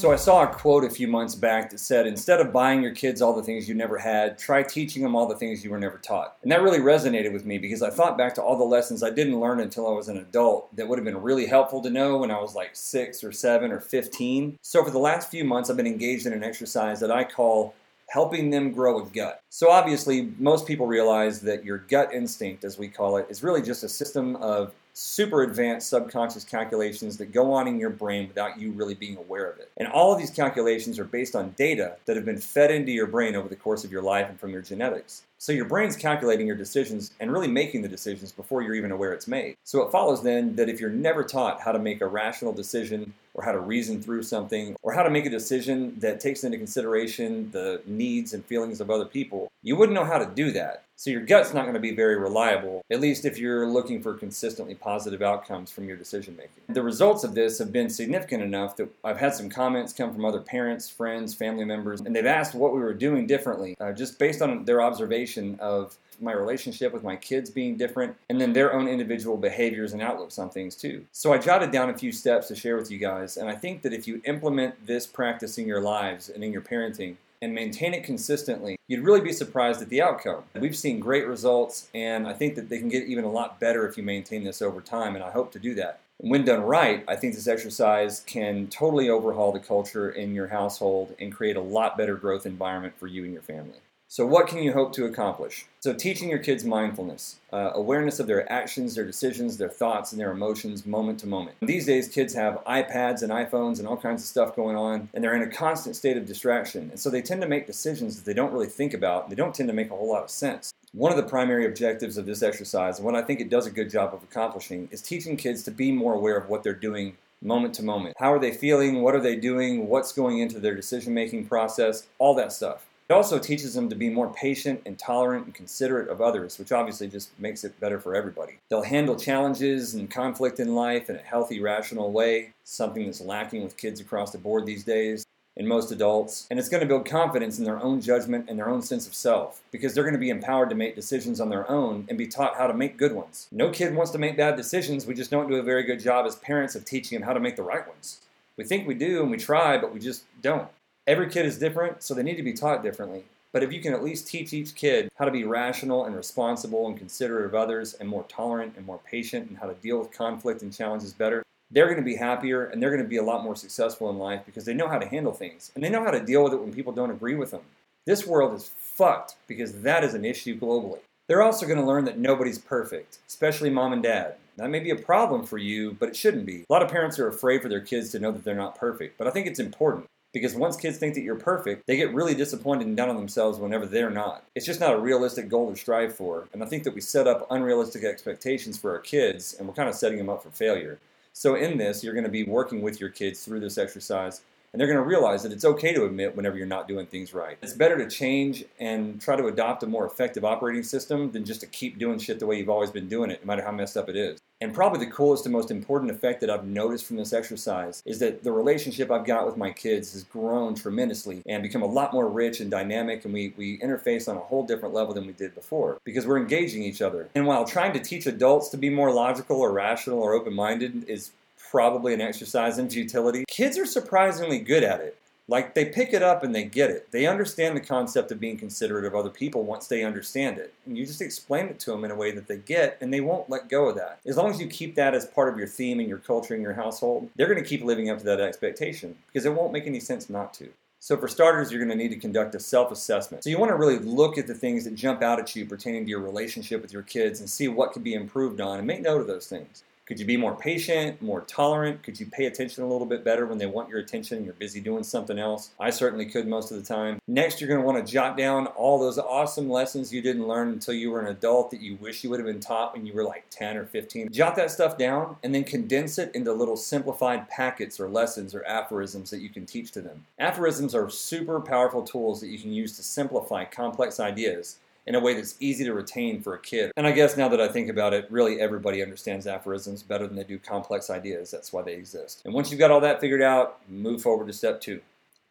So I saw a quote a few months back that said, instead of buying your kids all the things you never had, try teaching them all the things you were never taught. And that really resonated with me because I thought back to all the lessons I didn't learn until I was an adult that would have been really helpful to know when I was like six or seven or 15. So for the last few months, I've been engaged in an exercise that I call helping them grow a gut. So obviously, most people realize that your gut instinct, as we call it, is really just a system of super advanced subconscious calculations that go on in your brain without you really being aware of it. And all of these calculations are based on data that have been fed into your brain over the course of your life and from your genetics. So your brain's calculating your decisions and really making the decisions before you're even aware it's made. So it follows then that if you're never taught how to make a rational decision or how to reason through something or how to make a decision that takes into consideration the needs and feelings of other people, you wouldn't know how to do that. So your gut's not going to be very reliable, at least if you're looking for consistently positive outcomes from your decision making. The results of this have been significant enough that I've had some comments come from other parents, friends, family members, and they've asked what we were doing differently, uh, just based on their observation of my relationship with my kids being different, and then their own individual behaviors and outlooks on things too. So I jotted down a few steps to share with you guys, and I think that if you implement this practice in your lives and in your parenting, and maintain it consistently, you'd really be surprised at the outcome. We've seen great results, and I think that they can get even a lot better if you maintain this over time, and I hope to do that. when done right, I think this exercise can totally overhaul the culture in your household and create a lot better growth environment for you and your family. So, what can you hope to accomplish? So, teaching your kids mindfulness, uh, awareness of their actions, their decisions, their thoughts, and their emotions moment to moment. These days, kids have iPads and iPhones and all kinds of stuff going on, and they're in a constant state of distraction. And so, they tend to make decisions that they don't really think about. They don't tend to make a whole lot of sense. One of the primary objectives of this exercise, and what I think it does a good job of accomplishing, is teaching kids to be more aware of what they're doing moment to moment. How are they feeling? What are they doing? What's going into their decision making process? All that stuff. It also teaches them to be more patient and tolerant and considerate of others, which obviously just makes it better for everybody. They'll handle challenges and conflict in life in a healthy, rational way, something that's lacking with kids across the board these days and most adults. And it's going to build confidence in their own judgment and their own sense of self because they're going to be empowered to make decisions on their own and be taught how to make good ones. No kid wants to make bad decisions. We just don't do a very good job as parents of teaching them how to make the right ones. We think we do and we try, but we just don't. Every kid is different, so they need to be taught differently. But if you can at least teach each kid how to be rational and responsible and considerate of others and more tolerant and more patient and how to deal with conflict and challenges better, they're going to be happier and they're going to be a lot more successful in life because they know how to handle things and they know how to deal with it when people don't agree with them. This world is fucked because that is an issue globally. They're also going to learn that nobody's perfect, especially mom and dad. That may be a problem for you, but it shouldn't be. A lot of parents are afraid for their kids to know that they're not perfect, but I think it's important. Because once kids think that you're perfect, they get really disappointed and down on themselves whenever they're not. It's just not a realistic goal to strive for. And I think that we set up unrealistic expectations for our kids and we're kind of setting them up for failure. So, in this, you're going to be working with your kids through this exercise and they're going to realize that it's okay to admit whenever you're not doing things right. It's better to change and try to adopt a more effective operating system than just to keep doing shit the way you've always been doing it, no matter how messed up it is. And probably the coolest and most important effect that I've noticed from this exercise is that the relationship I've got with my kids has grown tremendously and become a lot more rich and dynamic, and we, we interface on a whole different level than we did before because we're engaging each other. And while trying to teach adults to be more logical or rational or open minded is probably an exercise in futility. Kids are surprisingly good at it. Like they pick it up and they get it. They understand the concept of being considerate of other people once they understand it. And you just explain it to them in a way that they get and they won't let go of that. As long as you keep that as part of your theme and your culture in your household, they're going to keep living up to that expectation because it won't make any sense not to. So, for starters, you're going to need to conduct a self assessment. So, you want to really look at the things that jump out at you pertaining to your relationship with your kids and see what can be improved on and make note of those things. Could you be more patient, more tolerant? Could you pay attention a little bit better when they want your attention and you're busy doing something else? I certainly could most of the time. Next, you're going to want to jot down all those awesome lessons you didn't learn until you were an adult that you wish you would have been taught when you were like 10 or 15. Jot that stuff down and then condense it into little simplified packets or lessons or aphorisms that you can teach to them. Aphorisms are super powerful tools that you can use to simplify complex ideas in a way that's easy to retain for a kid. And I guess now that I think about it, really everybody understands aphorisms better than they do complex ideas. That's why they exist. And once you've got all that figured out, move forward to step two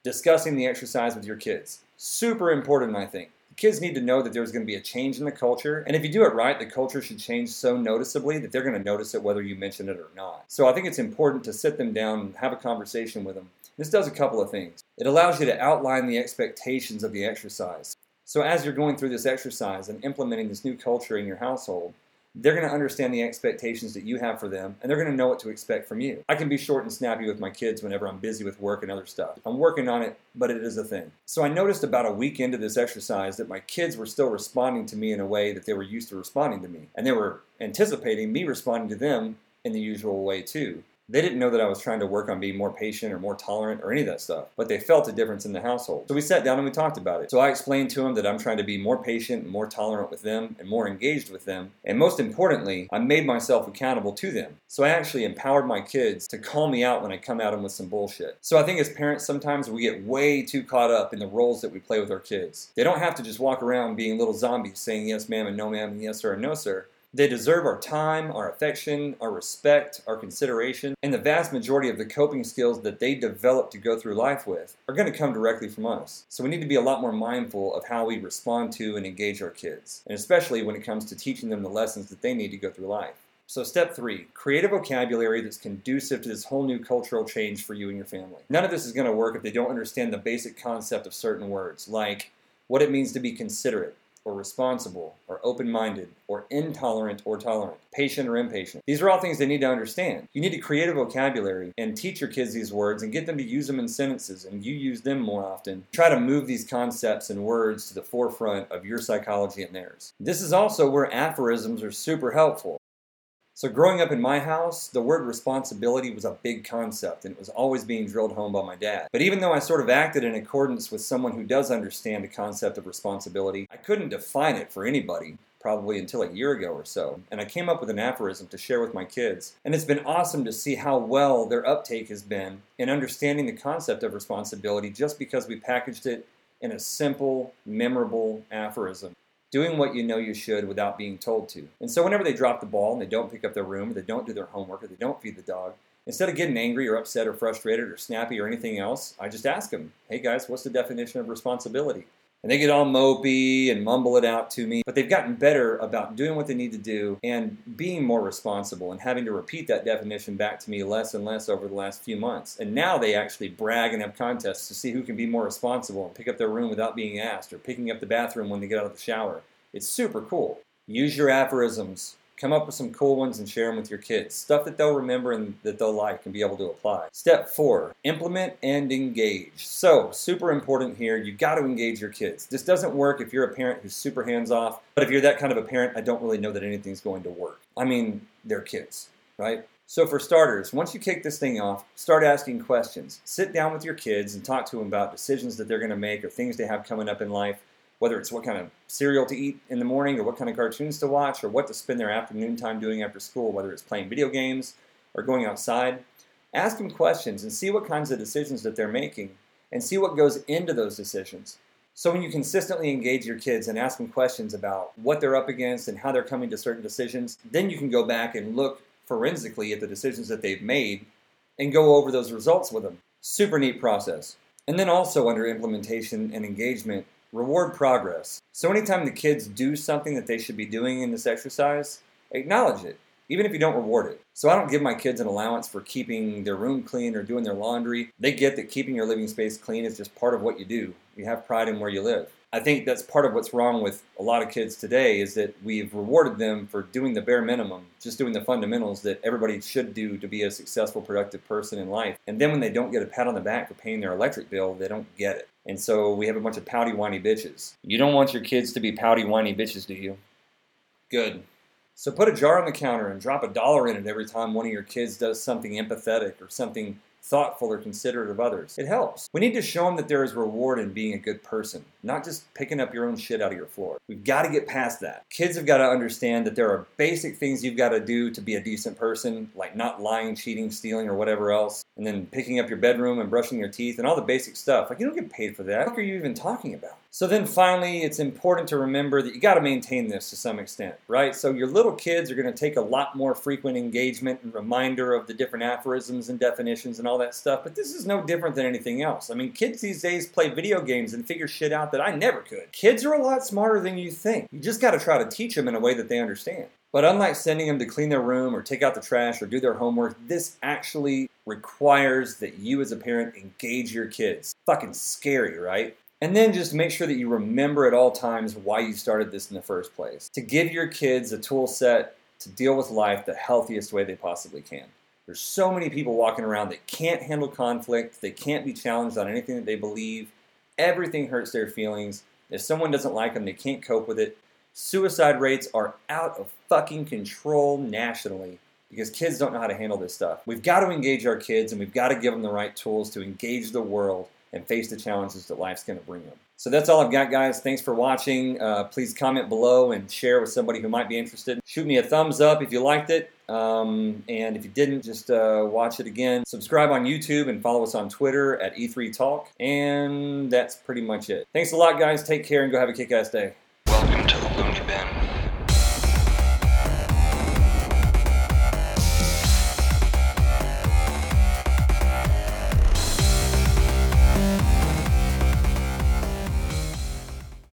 discussing the exercise with your kids. Super important, I think. Kids need to know that there's going to be a change in the culture, and if you do it right, the culture should change so noticeably that they're going to notice it whether you mention it or not. So I think it's important to sit them down and have a conversation with them. This does a couple of things. It allows you to outline the expectations of the exercise. So as you're going through this exercise and implementing this new culture in your household, they're going to understand the expectations that you have for them and they're going to know what to expect from you. I can be short and snappy with my kids whenever I'm busy with work and other stuff. I'm working on it, but it is a thing. So I noticed about a week into this exercise that my kids were still responding to me in a way that they were used to responding to me. And they were anticipating me responding to them in the usual way too. They didn't know that I was trying to work on being more patient or more tolerant or any of that stuff, but they felt a difference in the household. So we sat down and we talked about it. So I explained to them that I'm trying to be more patient and more tolerant with them and more engaged with them. And most importantly, I made myself accountable to them. So I actually empowered my kids to call me out when I come at them with some bullshit. So I think as parents, sometimes we get way too caught up in the roles that we play with our kids. They don't have to just walk around being little zombies saying yes, ma'am, and no, ma'am, and yes, sir, and no, sir. They deserve our time, our affection, our respect, our consideration, and the vast majority of the coping skills that they develop to go through life with are going to come directly from us. So we need to be a lot more mindful of how we respond to and engage our kids, and especially when it comes to teaching them the lessons that they need to go through life. So, step three create a vocabulary that's conducive to this whole new cultural change for you and your family. None of this is going to work if they don't understand the basic concept of certain words, like what it means to be considerate, or responsible or open minded or intolerant or tolerant, patient or impatient. These are all things they need to understand. You need to create a vocabulary and teach your kids these words and get them to use them in sentences and you use them more often. Try to move these concepts and words to the forefront of your psychology and theirs. This is also where aphorisms are super helpful. So, growing up in my house, the word responsibility was a big concept and it was always being drilled home by my dad. But even though I sort of acted in accordance with someone who does understand the concept of responsibility, I couldn't define it for anybody probably until a year ago or so. And I came up with an aphorism to share with my kids. And it's been awesome to see how well their uptake has been in understanding the concept of responsibility just because we packaged it in a simple, memorable aphorism doing what you know you should without being told to. And so whenever they drop the ball and they don't pick up their room, or they don't do their homework, or they don't feed the dog, instead of getting angry or upset or frustrated or snappy or anything else, I just ask them, hey guys, what's the definition of responsibility? And they get all mopey and mumble it out to me, but they've gotten better about doing what they need to do and being more responsible and having to repeat that definition back to me less and less over the last few months. And now they actually brag and have contests to see who can be more responsible and pick up their room without being asked or picking up the bathroom when they get out of the shower. It's super cool. Use your aphorisms come up with some cool ones and share them with your kids. Stuff that they'll remember and that they'll like and be able to apply. Step four, implement and engage. So, super important here, you got to engage your kids. This doesn't work if you're a parent who's super hands off, but if you're that kind of a parent, I don't really know that anything's going to work. I mean, they're kids, right? So, for starters, once you kick this thing off, start asking questions. Sit down with your kids and talk to them about decisions that they're going to make or things they have coming up in life whether it's what kind of cereal to eat in the morning or what kind of cartoons to watch or what to spend their afternoon time doing after school, whether it's playing video games or going outside. Ask them questions and see what kinds of decisions that they're making and see what goes into those decisions. So when you consistently engage your kids and ask them questions about what they're up against and how they're coming to certain decisions, then you can go back and look forensically at the decisions that they've made and go over those results with them. Super neat process. And then also under implementation and engagement, Reward progress. So anytime the kids do something that they should be doing in this exercise, acknowledge it, even if you don't reward it. So I don't give my kids an allowance for keeping their room clean or doing their laundry. They get that keeping your living space clean is just part of what you do. You have pride in where you live. I think that's part of what's wrong with a lot of kids today is that we've rewarded them for doing the bare minimum, just doing the fundamentals that everybody should do to be a successful, productive person in life. And then when they don't get a pat on the back for paying their electric bill, they don't get it. And so we have a bunch of pouty, whiny bitches. You don't want your kids to be pouty, whiny bitches, do you? Good. So put a jar on the counter and drop a dollar in it every time one of your kids does something empathetic or something thoughtful or considerate of others. It helps. We need to show them that there is reward in being a good person, not just picking up your own shit out of your floor. We've got to get past that. Kids have got to understand that there are basic things you've got to do to be a decent person, like not lying, cheating, stealing, or whatever else, and then picking up your bedroom and brushing your teeth and all the basic stuff. Like, you don't get paid for that. What are you even talking about? So then finally, it's important to remember that you got to maintain this to some extent, right? So your little kids are going to take a lot more frequent engagement and reminder of the different aphorisms and definitions and all that stuff, but this is no different than anything else. I mean, kids these days play video games and figure shit out that I never could. Kids are a lot smarter than you think. You just got to try to teach them in a way that they understand. But unlike sending them to clean their room or take out the trash or do their homework, this actually requires that you as a parent engage your kids. Fucking scary, right? And then just make sure that you remember at all times why you started this in the first place. To give your kids a tool set to deal with life the healthiest way they possibly can. There's so many people walking around that can't handle conflict, they can't be challenged on anything that they believe. Everything hurts their feelings. If someone doesn't like them, they can't cope with it. Suicide rates are out of fucking control nationally because kids don't know how to handle this stuff. We've got to engage our kids and we've got to give them the right tools to engage the world and face the challenges that life's going to bring them. So that's all I've got, guys. Thanks for watching. Uh, please comment below and share with somebody who might be interested. Shoot me a thumbs up if you liked it. Um, and if you didn't, just uh, watch it again. Subscribe on YouTube and follow us on Twitter at E3 Talk. And that's pretty much it. Thanks a lot, guys. Take care and go have a kick ass day. Welcome to the Looney Bin.